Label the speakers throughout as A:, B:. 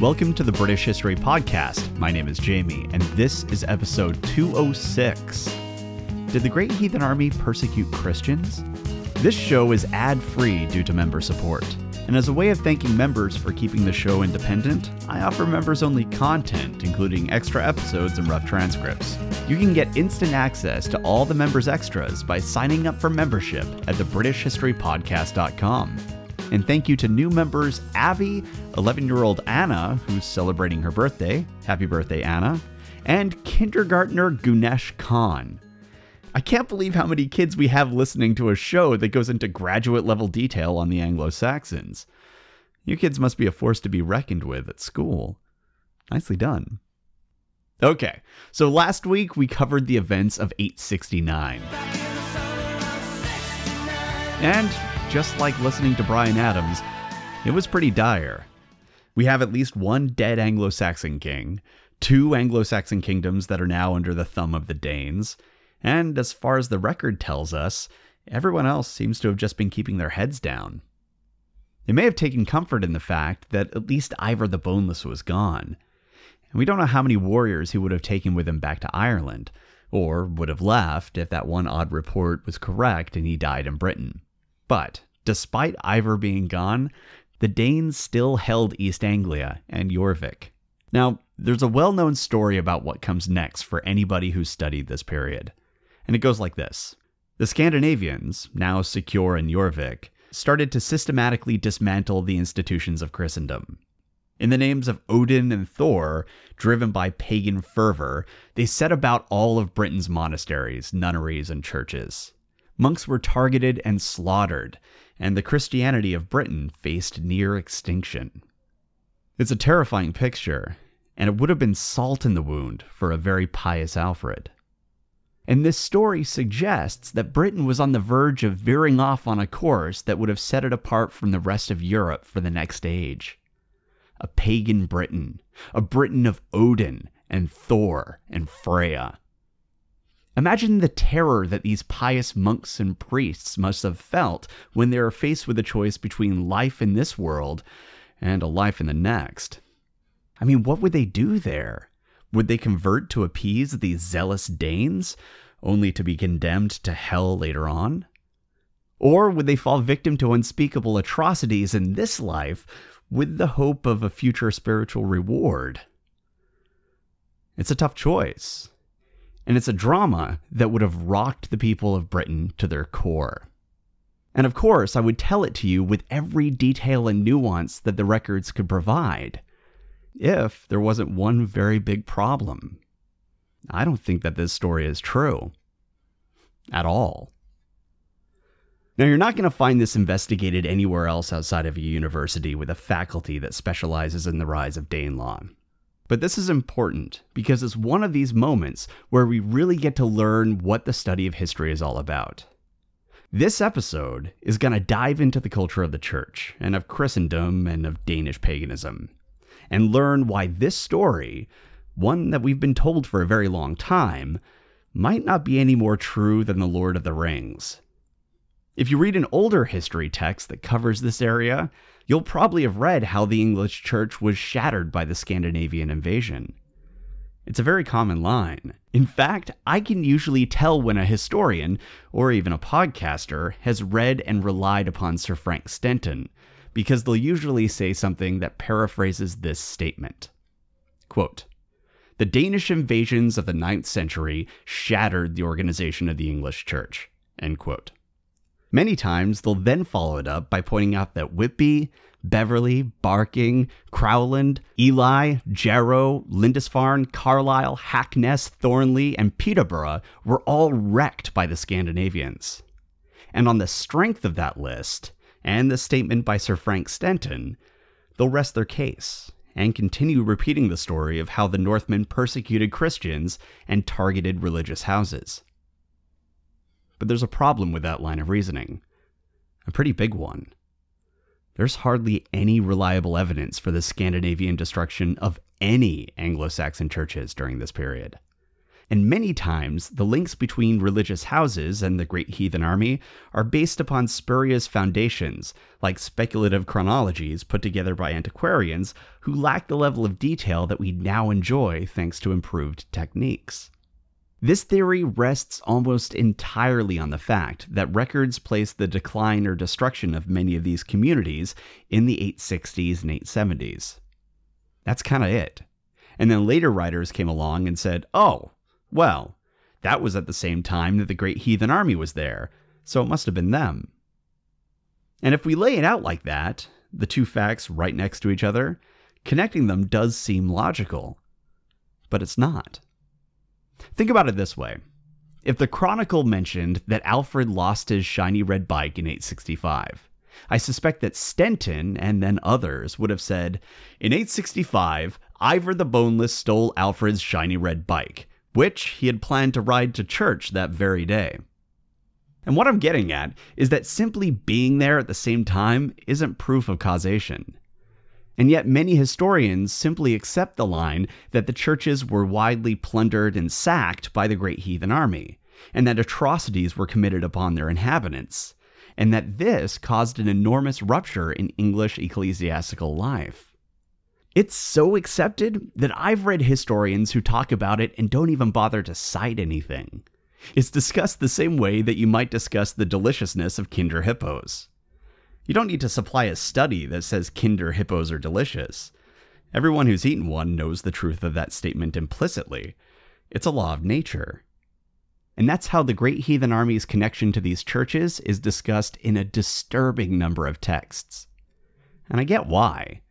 A: Welcome to the British History Podcast. My name is Jamie, and this is episode 206. Did the Great Heathen Army persecute Christians? This show is ad free due to member support. And as a way of thanking members for keeping the show independent, I offer members only content, including extra episodes and rough transcripts. You can get instant access to all the members' extras by signing up for membership at thebritishhistorypodcast.com. And thank you to new members Avi, 11 year old Anna, who's celebrating her birthday. Happy birthday, Anna. And kindergartner Gunesh Khan. I can't believe how many kids we have listening to a show that goes into graduate level detail on the Anglo Saxons. You kids must be a force to be reckoned with at school. Nicely done. Okay, so last week we covered the events of 869. And just like listening to Bryan Adams, it was pretty dire. We have at least one dead Anglo Saxon king, two Anglo Saxon kingdoms that are now under the thumb of the Danes, and as far as the record tells us, everyone else seems to have just been keeping their heads down. They may have taken comfort in the fact that at least Ivar the Boneless was gone, and we don't know how many warriors he would have taken with him back to Ireland, or would have left if that one odd report was correct and he died in Britain. But despite Ivar being gone, the Danes still held East Anglia and Jorvik. Now, there's a well known story about what comes next for anybody who's studied this period. And it goes like this The Scandinavians, now secure in Jorvik, started to systematically dismantle the institutions of Christendom. In the names of Odin and Thor, driven by pagan fervor, they set about all of Britain's monasteries, nunneries, and churches monks were targeted and slaughtered, and the Christianity of Britain faced near extinction. It's a terrifying picture, and it would have been salt in the wound for a very pious Alfred. And this story suggests that Britain was on the verge of veering off on a course that would have set it apart from the rest of Europe for the next age. A pagan Britain, a Britain of Odin and Thor and Freya. Imagine the terror that these pious monks and priests must have felt when they were faced with a choice between life in this world and a life in the next. I mean, what would they do there? Would they convert to appease these zealous Danes, only to be condemned to hell later on? Or would they fall victim to unspeakable atrocities in this life with the hope of a future spiritual reward? It's a tough choice and it's a drama that would have rocked the people of Britain to their core. And of course, I would tell it to you with every detail and nuance that the records could provide, if there wasn't one very big problem. I don't think that this story is true. At all. Now, you're not going to find this investigated anywhere else outside of a university with a faculty that specializes in the rise of Danelaw. But this is important because it's one of these moments where we really get to learn what the study of history is all about. This episode is going to dive into the culture of the church and of Christendom and of Danish paganism, and learn why this story, one that we've been told for a very long time, might not be any more true than The Lord of the Rings. If you read an older history text that covers this area, you'll probably have read how the English church was shattered by the Scandinavian invasion. It's a very common line. In fact, I can usually tell when a historian, or even a podcaster, has read and relied upon Sir Frank Stenton, because they'll usually say something that paraphrases this statement. Quote, the Danish invasions of the ninth century shattered the organization of the English church. End quote. Many times they'll then follow it up by pointing out that Whitby, Beverley, Barking, Crowland, Ely, Jarrow, Lindisfarne, Carlisle, Hackness, Thorney, and Peterborough were all wrecked by the Scandinavians. And on the strength of that list, and the statement by Sir Frank Stenton, they'll rest their case and continue repeating the story of how the Northmen persecuted Christians and targeted religious houses. But there's a problem with that line of reasoning. A pretty big one. There's hardly any reliable evidence for the Scandinavian destruction of any Anglo Saxon churches during this period. And many times, the links between religious houses and the Great Heathen Army are based upon spurious foundations, like speculative chronologies put together by antiquarians who lack the level of detail that we now enjoy thanks to improved techniques. This theory rests almost entirely on the fact that records place the decline or destruction of many of these communities in the 860s and 870s. That's kind of it. And then later writers came along and said, oh, well, that was at the same time that the great heathen army was there, so it must have been them. And if we lay it out like that, the two facts right next to each other, connecting them does seem logical. But it's not. Think about it this way. If the Chronicle mentioned that Alfred lost his shiny red bike in 865, I suspect that Stenton and then others would have said, In 865, Ivar the Boneless stole Alfred's shiny red bike, which he had planned to ride to church that very day. And what I'm getting at is that simply being there at the same time isn't proof of causation. And yet, many historians simply accept the line that the churches were widely plundered and sacked by the great heathen army, and that atrocities were committed upon their inhabitants, and that this caused an enormous rupture in English ecclesiastical life. It's so accepted that I've read historians who talk about it and don't even bother to cite anything. It's discussed the same way that you might discuss the deliciousness of Kinder hippos. You don't need to supply a study that says Kinder hippos are delicious. Everyone who's eaten one knows the truth of that statement implicitly. It's a law of nature. And that's how the Great Heathen Army's connection to these churches is discussed in a disturbing number of texts. And I get why.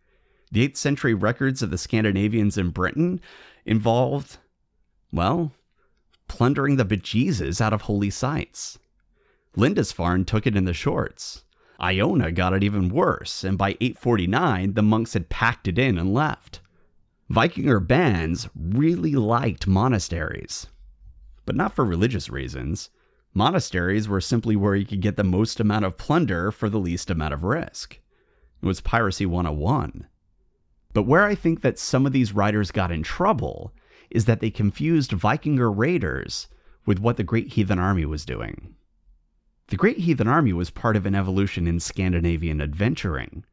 A: The 8th century records of the Scandinavians in Britain involved, well, plundering the bejesus out of holy sites. Lindisfarne took it in the shorts. Iona got it even worse, and by 849, the monks had packed it in and left. Vikinger bands really liked monasteries, but not for religious reasons. Monasteries were simply where you could get the most amount of plunder for the least amount of risk. It was Piracy 101. But where I think that some of these writers got in trouble is that they confused Vikinger raiders with what the Great Heathen Army was doing. The Great Heathen Army was part of an evolution in Scandinavian adventuring.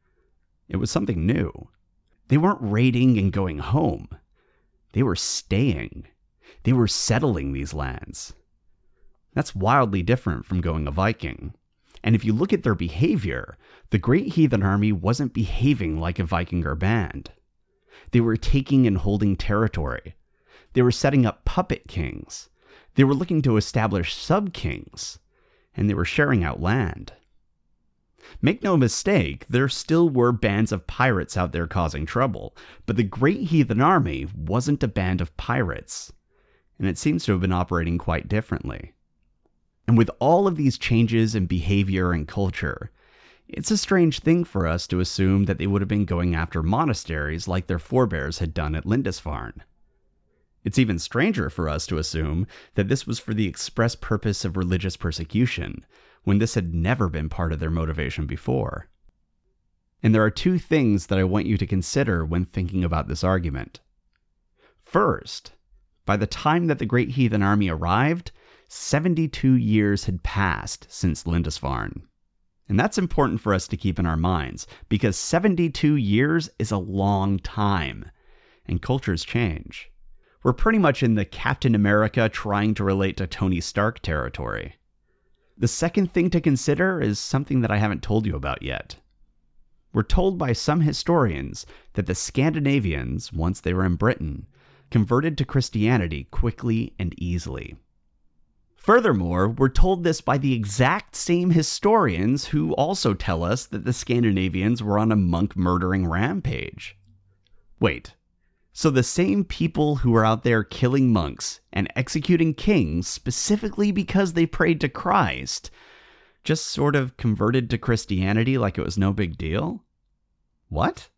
A: It was something new. They weren't raiding and going home, they were staying. They were settling these lands. That's wildly different from going a Viking. And if you look at their behavior, the Great Heathen Army wasn't behaving like a Viking or band. They were taking and holding territory. They were setting up puppet kings. They were looking to establish sub kings and they were sharing out land. Make no mistake, there still were bands of pirates out there causing trouble, but the Great Heathen Army wasn't a band of pirates, and it seems to have been operating quite differently. And with all of these changes in behavior and culture, it's a strange thing for us to assume that they would have been going after monasteries like their forebears had done at Lindisfarne. It's even stranger for us to assume that this was for the express purpose of religious persecution, when this had never been part of their motivation before. And there are two things that I want you to consider when thinking about this argument. First, by the time that the great heathen army arrived, 72 years had passed since Lindisfarne. And that's important for us to keep in our minds because 72 years is a long time, and cultures change we're pretty much in the Captain America trying to relate to Tony Stark territory. The second thing to consider is something that I haven't told you about yet. We're told by some historians that the Scandinavians, once they were in Britain, converted to Christianity quickly and easily. Furthermore, we're told this by the exact same historians who also tell us that the Scandinavians were on a monk murdering rampage. Wait, so the same people who were out there killing monks and executing kings specifically because they prayed to Christ just sort of converted to Christianity like it was no big deal? What?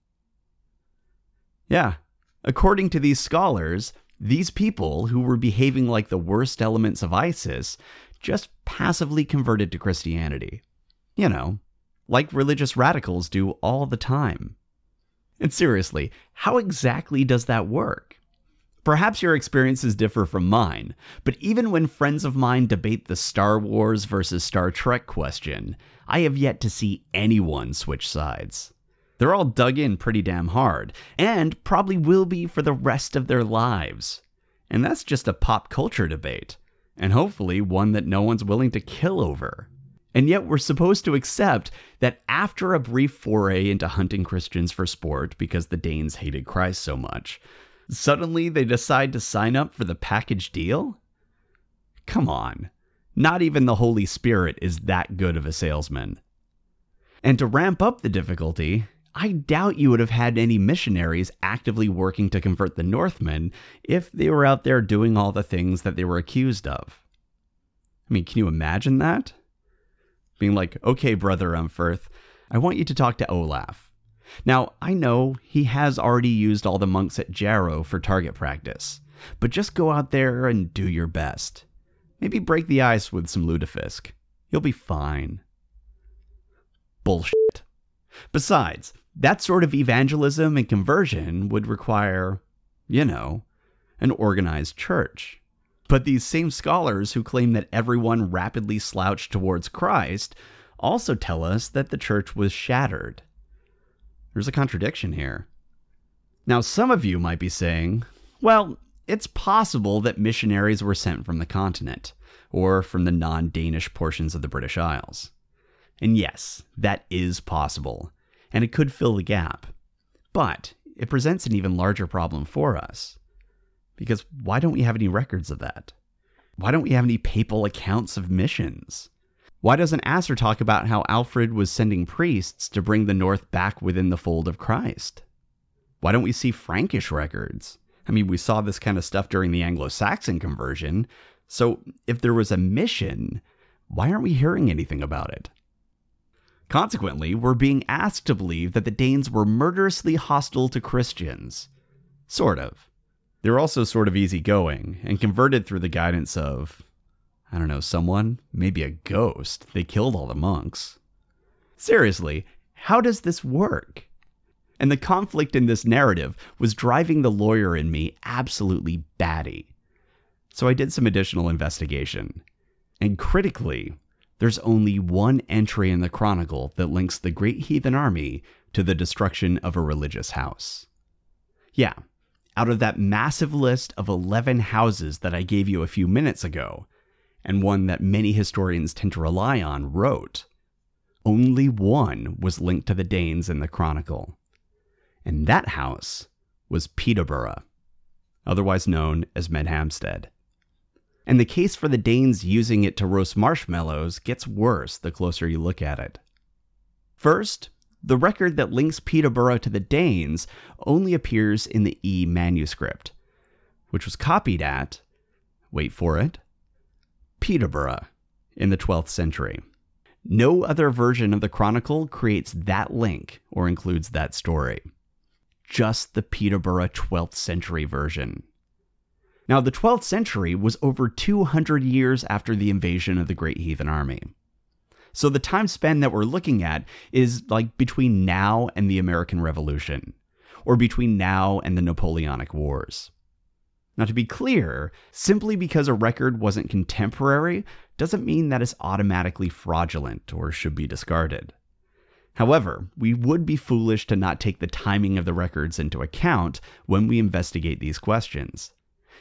A: Yeah, according to these scholars, these people who were behaving like the worst elements of ISIS just passively converted to Christianity. You know, like religious radicals do all the time. And seriously, how exactly does that work? Perhaps your experiences differ from mine, but even when friends of mine debate the Star Wars versus Star Trek question, I have yet to see anyone switch sides. They're all dug in pretty damn hard, and probably will be for the rest of their lives. And that's just a pop culture debate, and hopefully one that no one's willing to kill over. And yet, we're supposed to accept that after a brief foray into hunting Christians for sport because the Danes hated Christ so much, Suddenly they decide to sign up for the package deal? Come on. Not even the Holy Spirit is that good of a salesman. And to ramp up the difficulty, I doubt you would have had any missionaries actively working to convert the Northmen if they were out there doing all the things that they were accused of. I mean, can you imagine that? Being like, okay, Brother Umferth, I want you to talk to Olaf. Now, I know he has already used all the monks at Jarrow for target practice, but just go out there and do your best. Maybe break the ice with some lutefisk. You'll be fine. Bullshit. Besides, that sort of evangelism and conversion would require, you know, an organized church. But these same scholars who claim that everyone rapidly slouched towards Christ also tell us that the church was shattered there's a contradiction here. Now, some of you might be saying, well, it's possible that missionaries were sent from the continent, or from the non Danish portions of the British Isles. And yes, that is possible, and it could fill the gap. But it presents an even larger problem for us. Because why don't we have any records of that? Why don't we have any papal accounts of missions? Why doesn't Asser talk about how Alfred was sending priests to bring the North back within the fold of Christ? Why don't we see Frankish records? I mean, we saw this kind of stuff during the Anglo Saxon conversion. So, if there was a mission, why aren't we hearing anything about it? Consequently, we're being asked to believe that the Danes were murderously hostile to Christians. Sort of. They're also sort of easygoing and converted through the guidance of I don't know, someone, maybe a ghost. They killed all the monks. Seriously, how does this work? And the conflict in this narrative was driving the lawyer in me absolutely batty. So I did some additional investigation. And critically, there's only one entry in the Chronicle that links the Great Heathen Army to the destruction of a religious house. Yeah, out of that massive list of 11 houses that I gave you a few minutes ago, and one that many historians tend to rely on, wrote, only one was linked to the Danes in the Chronicle. And that house was Peterborough, otherwise known as Medhamstead. And the case for the Danes using it to roast marshmallows gets worse the closer you look at it. First, the record that links Peterborough to the Danes only appears in the E manuscript, which was copied at, wait for it, Peterborough in the 12th century. No other version of the Chronicle creates that link or includes that story. Just the Peterborough 12th century version. Now, the 12th century was over 200 years after the invasion of the Great Heathen Army. So the time span that we're looking at is like between now and the American Revolution, or between now and the Napoleonic Wars. Now, to be clear, simply because a record wasn't contemporary doesn't mean that it's automatically fraudulent or should be discarded. However, we would be foolish to not take the timing of the records into account when we investigate these questions,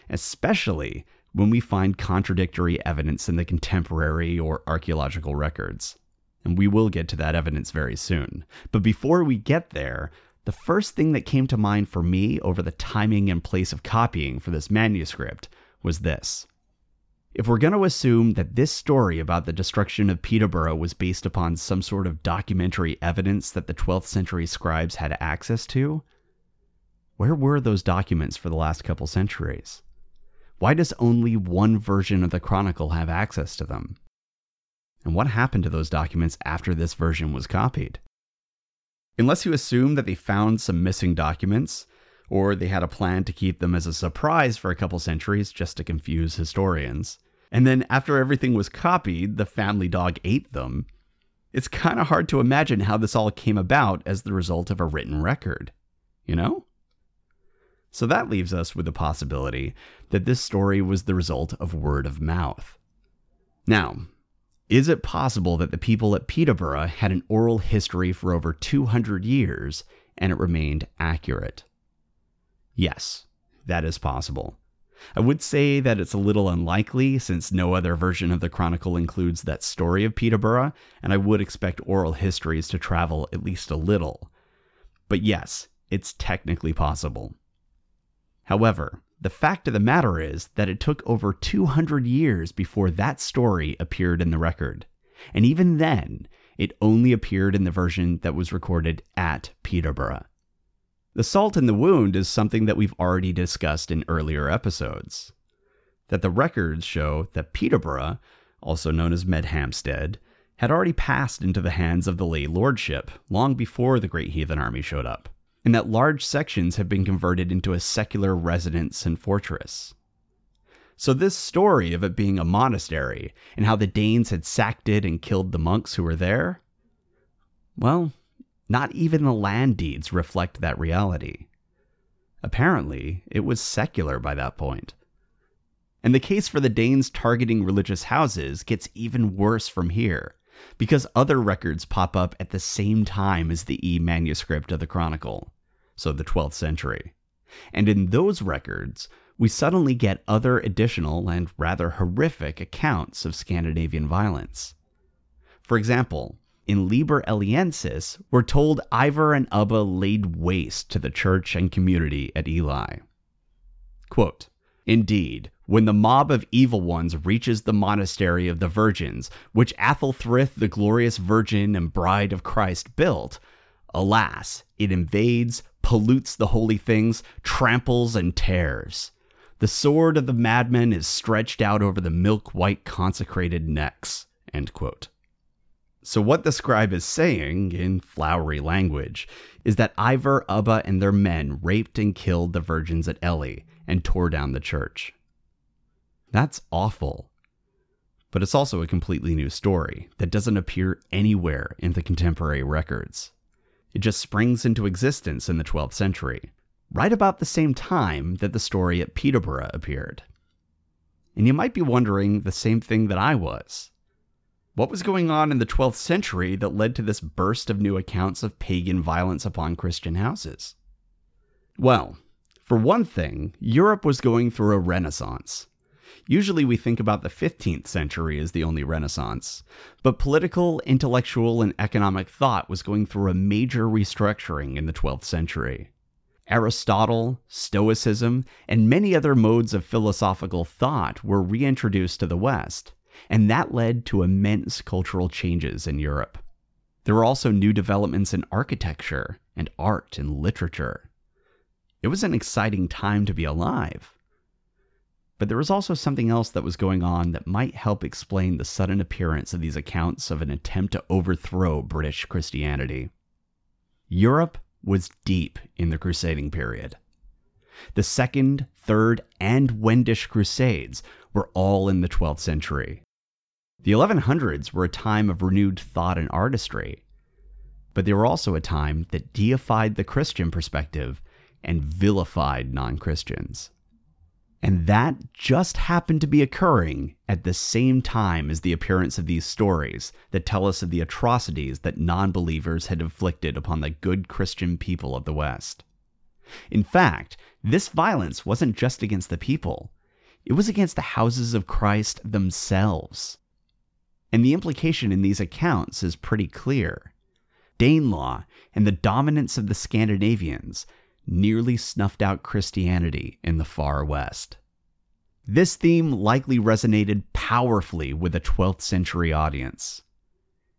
A: especially when we find contradictory evidence in the contemporary or archaeological records. And we will get to that evidence very soon. But before we get there, the first thing that came to mind for me over the timing and place of copying for this manuscript was this. If we're going to assume that this story about the destruction of Peterborough was based upon some sort of documentary evidence that the 12th century scribes had access to, where were those documents for the last couple centuries? Why does only one version of the Chronicle have access to them? And what happened to those documents after this version was copied? Unless you assume that they found some missing documents, or they had a plan to keep them as a surprise for a couple centuries just to confuse historians. And then after everything was copied, the family dog ate them. It's kind of hard to imagine how this all came about as the result of a written record. You know? So that leaves us with the possibility that this story was the result of word of mouth. Now, is it possible that the people at Peterborough had an oral history for over 200 years and it remained accurate? Yes, that is possible. I would say that it's a little unlikely since no other version of the Chronicle includes that story of Peterborough, and I would expect oral histories to travel at least a little. But yes, it's technically possible. However, the fact of the matter is that it took over 200 years before that story appeared in the record, and even then, it only appeared in the version that was recorded at Peterborough. The salt in the wound is something that we've already discussed in earlier episodes. That the records show that Peterborough, also known as Medhampstead, had already passed into the hands of the lay lordship long before the Great Heathen Army showed up, and that large sections have been converted into a secular residence and fortress. So, this story of it being a monastery and how the Danes had sacked it and killed the monks who were there, well, not even the land deeds reflect that reality. Apparently, it was secular by that point. And the case for the Danes targeting religious houses gets even worse from here, because other records pop up at the same time as the E manuscript of the Chronicle, so the 12th century. And in those records, we suddenly get other additional and rather horrific accounts of Scandinavian violence. For example, in Liber Eliensis, we're told Ivar and Ubba laid waste to the church and community at Ely. Quote, Indeed, when the mob of evil ones reaches the monastery of the virgins, which Athelthryth, the glorious virgin and bride of Christ, built, alas, it invades, pollutes the holy things, tramples and tears. The sword of the madmen is stretched out over the milk white consecrated necks. So, what the scribe is saying, in flowery language, is that Ivar, Ubba, and their men raped and killed the virgins at Ely and tore down the church. That's awful. But it's also a completely new story that doesn't appear anywhere in the contemporary records. It just springs into existence in the 12th century, right about the same time that the story at Peterborough appeared. And you might be wondering the same thing that I was. What was going on in the 12th century that led to this burst of new accounts of pagan violence upon Christian houses? Well, for one thing, Europe was going through a renaissance. Usually we think about the 15th century as the only renaissance, but political, intellectual, and economic thought was going through a major restructuring in the 12th century. Aristotle, Stoicism, and many other modes of philosophical thought were reintroduced to the West and that led to immense cultural changes in Europe. There were also new developments in architecture and art and literature. It was an exciting time to be alive. But there was also something else that was going on that might help explain the sudden appearance of these accounts of an attempt to overthrow British Christianity. Europe was deep in the crusading period. The Second, Third, and Wendish Crusades were all in the 12th century. The 1100s were a time of renewed thought and artistry, but they were also a time that deified the Christian perspective and vilified non Christians. And that just happened to be occurring at the same time as the appearance of these stories that tell us of the atrocities that non believers had inflicted upon the good Christian people of the West. In fact, this violence wasn't just against the people, it was against the houses of Christ themselves. And the implication in these accounts is pretty clear. Danelaw and the dominance of the Scandinavians nearly snuffed out Christianity in the far west. This theme likely resonated powerfully with a 12th century audience.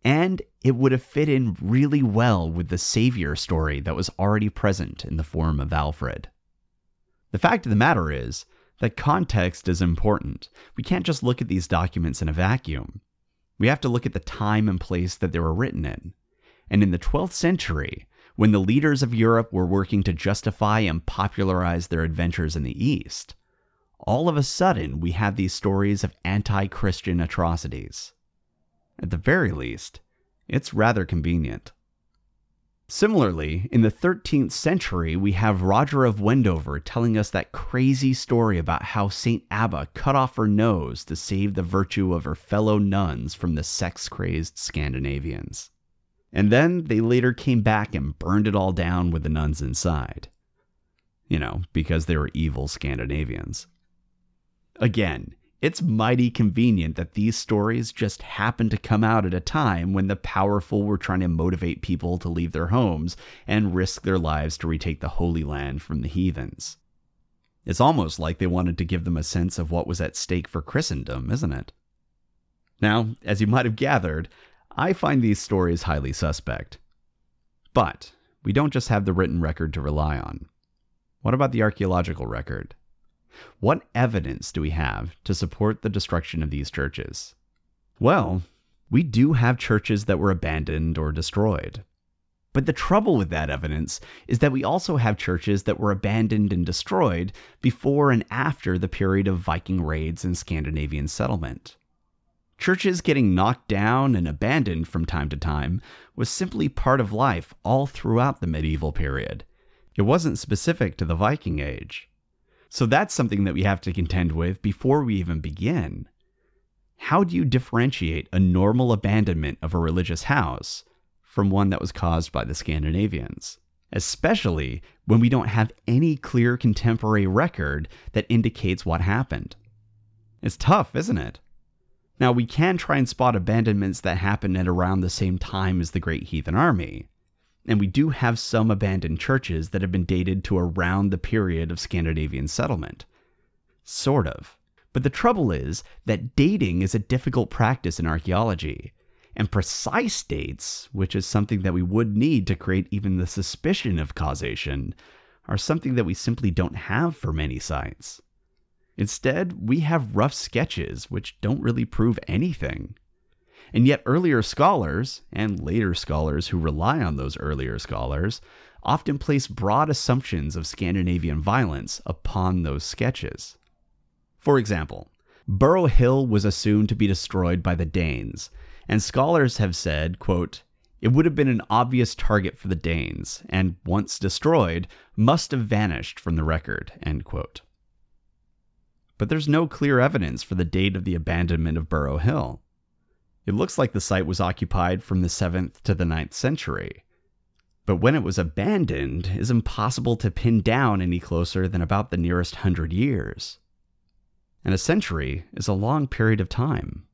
A: And it would have fit in really well with the savior story that was already present in the form of Alfred. The fact of the matter is that context is important. We can't just look at these documents in a vacuum. We have to look at the time and place that they were written in. And in the 12th century, when the leaders of Europe were working to justify and popularize their adventures in the East, all of a sudden we have these stories of anti Christian atrocities. At the very least, it's rather convenient. Similarly, in the 13th century, we have Roger of Wendover telling us that crazy story about how St. Abba cut off her nose to save the virtue of her fellow nuns from the sex crazed Scandinavians. And then they later came back and burned it all down with the nuns inside. You know, because they were evil Scandinavians. Again, it's mighty convenient that these stories just happen to come out at a time when the powerful were trying to motivate people to leave their homes and risk their lives to retake the Holy Land from the heathens. It's almost like they wanted to give them a sense of what was at stake for Christendom, isn't it? Now, as you might have gathered, I find these stories highly suspect. But we don't just have the written record to rely on. What about the archaeological record? What evidence do we have to support the destruction of these churches? Well, we do have churches that were abandoned or destroyed. But the trouble with that evidence is that we also have churches that were abandoned and destroyed before and after the period of Viking raids and Scandinavian settlement. Churches getting knocked down and abandoned from time to time was simply part of life all throughout the medieval period. It wasn't specific to the Viking Age. So that's something that we have to contend with before we even begin. How do you differentiate a normal abandonment of a religious house from one that was caused by the Scandinavians? Especially when we don't have any clear contemporary record that indicates what happened. It's tough, isn't it? Now, we can try and spot abandonments that happened at around the same time as the Great Heathen Army, and we do have some abandoned churches that have been dated to around the period of Scandinavian settlement. Sort of. But the trouble is that dating is a difficult practice in archaeology, and precise dates, which is something that we would need to create even the suspicion of causation, are something that we simply don't have for many sites. Instead, we have rough sketches which don't really prove anything. And yet, earlier scholars, and later scholars who rely on those earlier scholars, often place broad assumptions of Scandinavian violence upon those sketches. For example, Burrow Hill was assumed to be destroyed by the Danes, and scholars have said, quote, it would have been an obvious target for the Danes, and once destroyed, must have vanished from the record. But there's no clear evidence for the date of the abandonment of Burrow Hill. It looks like the site was occupied from the 7th to the 9th century. But when it was abandoned is impossible to pin down any closer than about the nearest hundred years. And a century is a long period of time.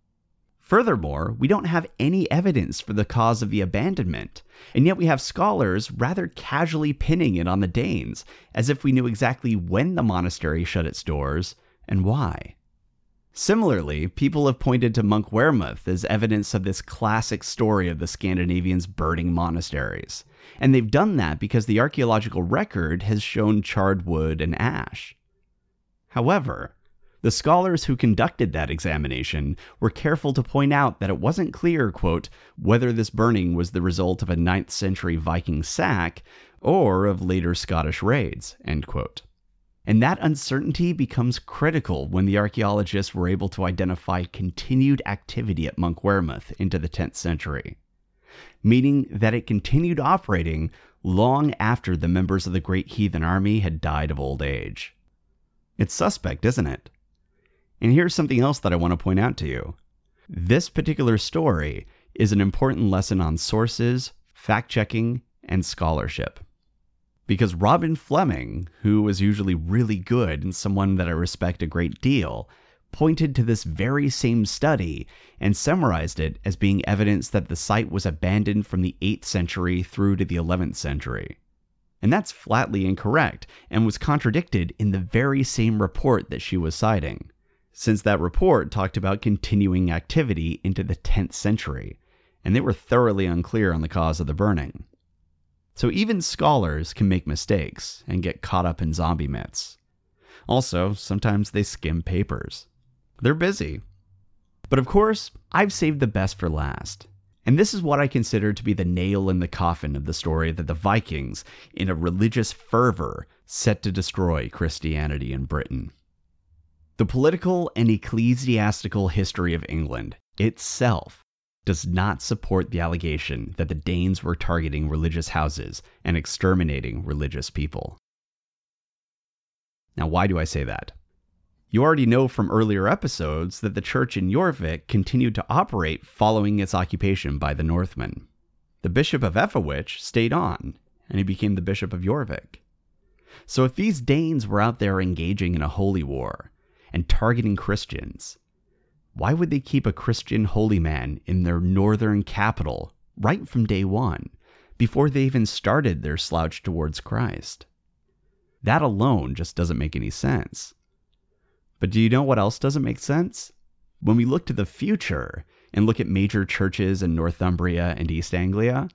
A: Furthermore, we don't have any evidence for the cause of the abandonment, and yet we have scholars rather casually pinning it on the Danes, as if we knew exactly when the monastery shut its doors and why. Similarly, people have pointed to Monkwearmouth as evidence of this classic story of the Scandinavians burning monasteries. And they've done that because the archaeological record has shown charred wood and ash. However, the scholars who conducted that examination were careful to point out that it wasn't clear, quote, whether this burning was the result of a 9th century Viking sack or of later Scottish raids, end quote. And that uncertainty becomes critical when the archaeologists were able to identify continued activity at Monkwearmouth into the 10th century, meaning that it continued operating long after the members of the Great Heathen Army had died of old age. It's suspect, isn't it? And here's something else that I want to point out to you. This particular story is an important lesson on sources, fact checking, and scholarship because Robin Fleming, who was usually really good and someone that I respect a great deal, pointed to this very same study and summarized it as being evidence that the site was abandoned from the 8th century through to the 11th century. And that's flatly incorrect and was contradicted in the very same report that she was citing, since that report talked about continuing activity into the 10th century, and they were thoroughly unclear on the cause of the burning. So even scholars can make mistakes and get caught up in zombie myths. Also, sometimes they skim papers. They're busy. But of course, I've saved the best for last. And this is what I consider to be the nail in the coffin of the story that the Vikings, in a religious fervor, set to destroy Christianity in Britain. The political and ecclesiastical history of England itself does not support the allegation that the Danes were targeting religious houses and exterminating religious people. Now, why do I say that? You already know from earlier episodes that the church in Jorvik continued to operate following its occupation by the Northmen. The Bishop of Eoforwic stayed on, and he became the Bishop of Jorvik. So if these Danes were out there engaging in a holy war and targeting Christians, why would they keep a Christian holy man in their northern capital right from day one, before they even started their slouch towards Christ? That alone just doesn't make any sense. But do you know what else doesn't make sense? When we look to the future and look at major churches in Northumbria and East Anglia,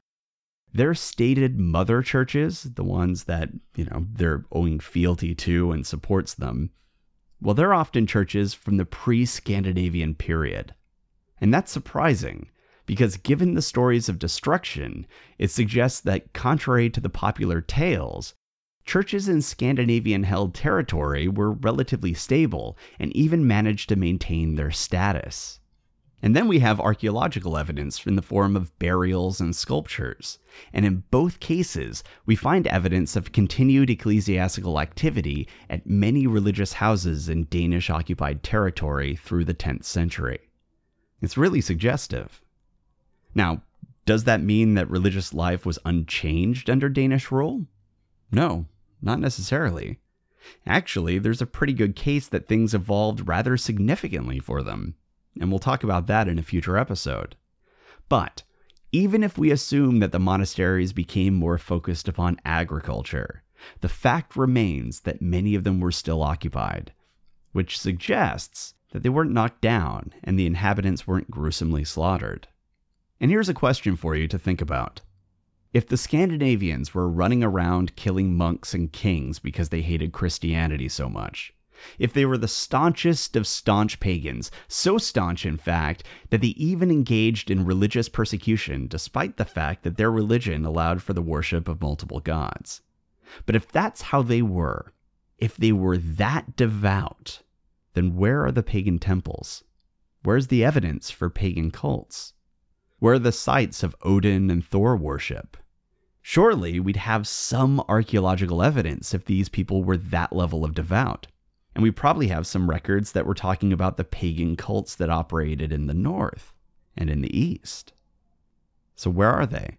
A: their stated mother churches, the ones that, you know, they're owing fealty to and supports them, well, they're often churches from the pre Scandinavian period. And that's surprising because, given the stories of destruction, it suggests that, contrary to the popular tales, churches in Scandinavian held territory were relatively stable and even managed to maintain their status. And then we have archaeological evidence in the form of burials and sculptures. And in both cases, we find evidence of continued ecclesiastical activity at many religious houses in Danish occupied territory through the 10th century. It's really suggestive. Now, does that mean that religious life was unchanged under Danish rule? No, not necessarily. Actually, there's a pretty good case that things evolved rather significantly for them and we'll talk about that in a future episode. But even if we assume that the monasteries became more focused upon agriculture, the fact remains that many of them were still occupied, which suggests that they weren't knocked down and the inhabitants weren't gruesomely slaughtered. And here's a question for you to think about. If the Scandinavians were running around killing monks and kings because they hated Christianity so much, if they were the staunchest of staunch pagans, so staunch, in fact, that they even engaged in religious persecution despite the fact that their religion allowed for the worship of multiple gods. But if that's how they were, if they were that devout, then where are the pagan temples? Where's the evidence for pagan cults? Where are the sites of Odin and Thor worship? Surely we'd have some archaeological evidence if these people were that level of devout. And we probably have some records that were talking about the pagan cults that operated in the north and in the east. So, where are they?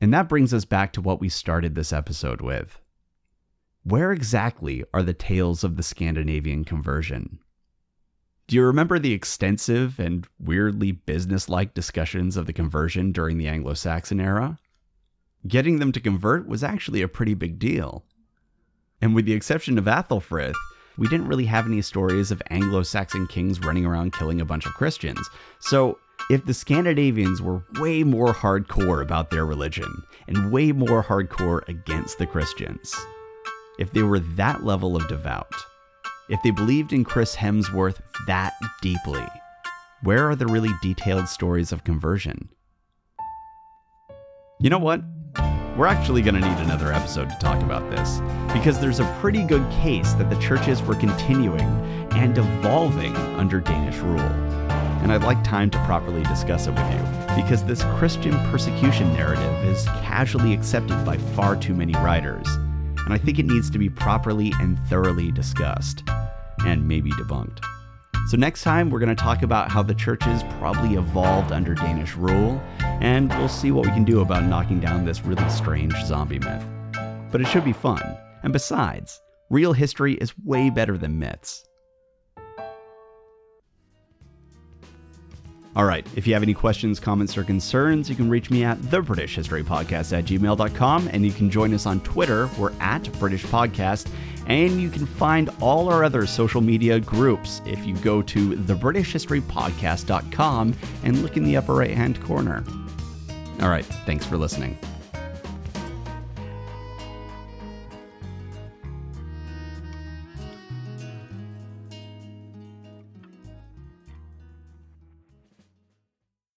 A: And that brings us back to what we started this episode with. Where exactly are the tales of the Scandinavian conversion? Do you remember the extensive and weirdly businesslike discussions of the conversion during the Anglo Saxon era? Getting them to convert was actually a pretty big deal. And with the exception of Athelfrith, we didn't really have any stories of Anglo Saxon kings running around killing a bunch of Christians. So, if the Scandinavians were way more hardcore about their religion and way more hardcore against the Christians, if they were that level of devout, if they believed in Chris Hemsworth that deeply, where are the really detailed stories of conversion? You know what? We're actually going to need another episode to talk about this, because there's a pretty good case that the churches were continuing and evolving under Danish rule. And I'd like time to properly discuss it with you, because this Christian persecution narrative is casually accepted by far too many writers, and I think it needs to be properly and thoroughly discussed, and maybe debunked. So, next time, we're going to talk about how the churches probably evolved under Danish rule, and we'll see what we can do about knocking down this really strange zombie myth. But it should be fun, and besides, real history is way better than myths. All right, if you have any questions, comments, or concerns, you can reach me at thebritishhistorypodcast at gmail.com, and you can join us on Twitter. We're at British Podcast, and you can find all our other social media groups if you go to thebritishhistorypodcast.com and look in the upper right hand corner. All right, thanks for listening.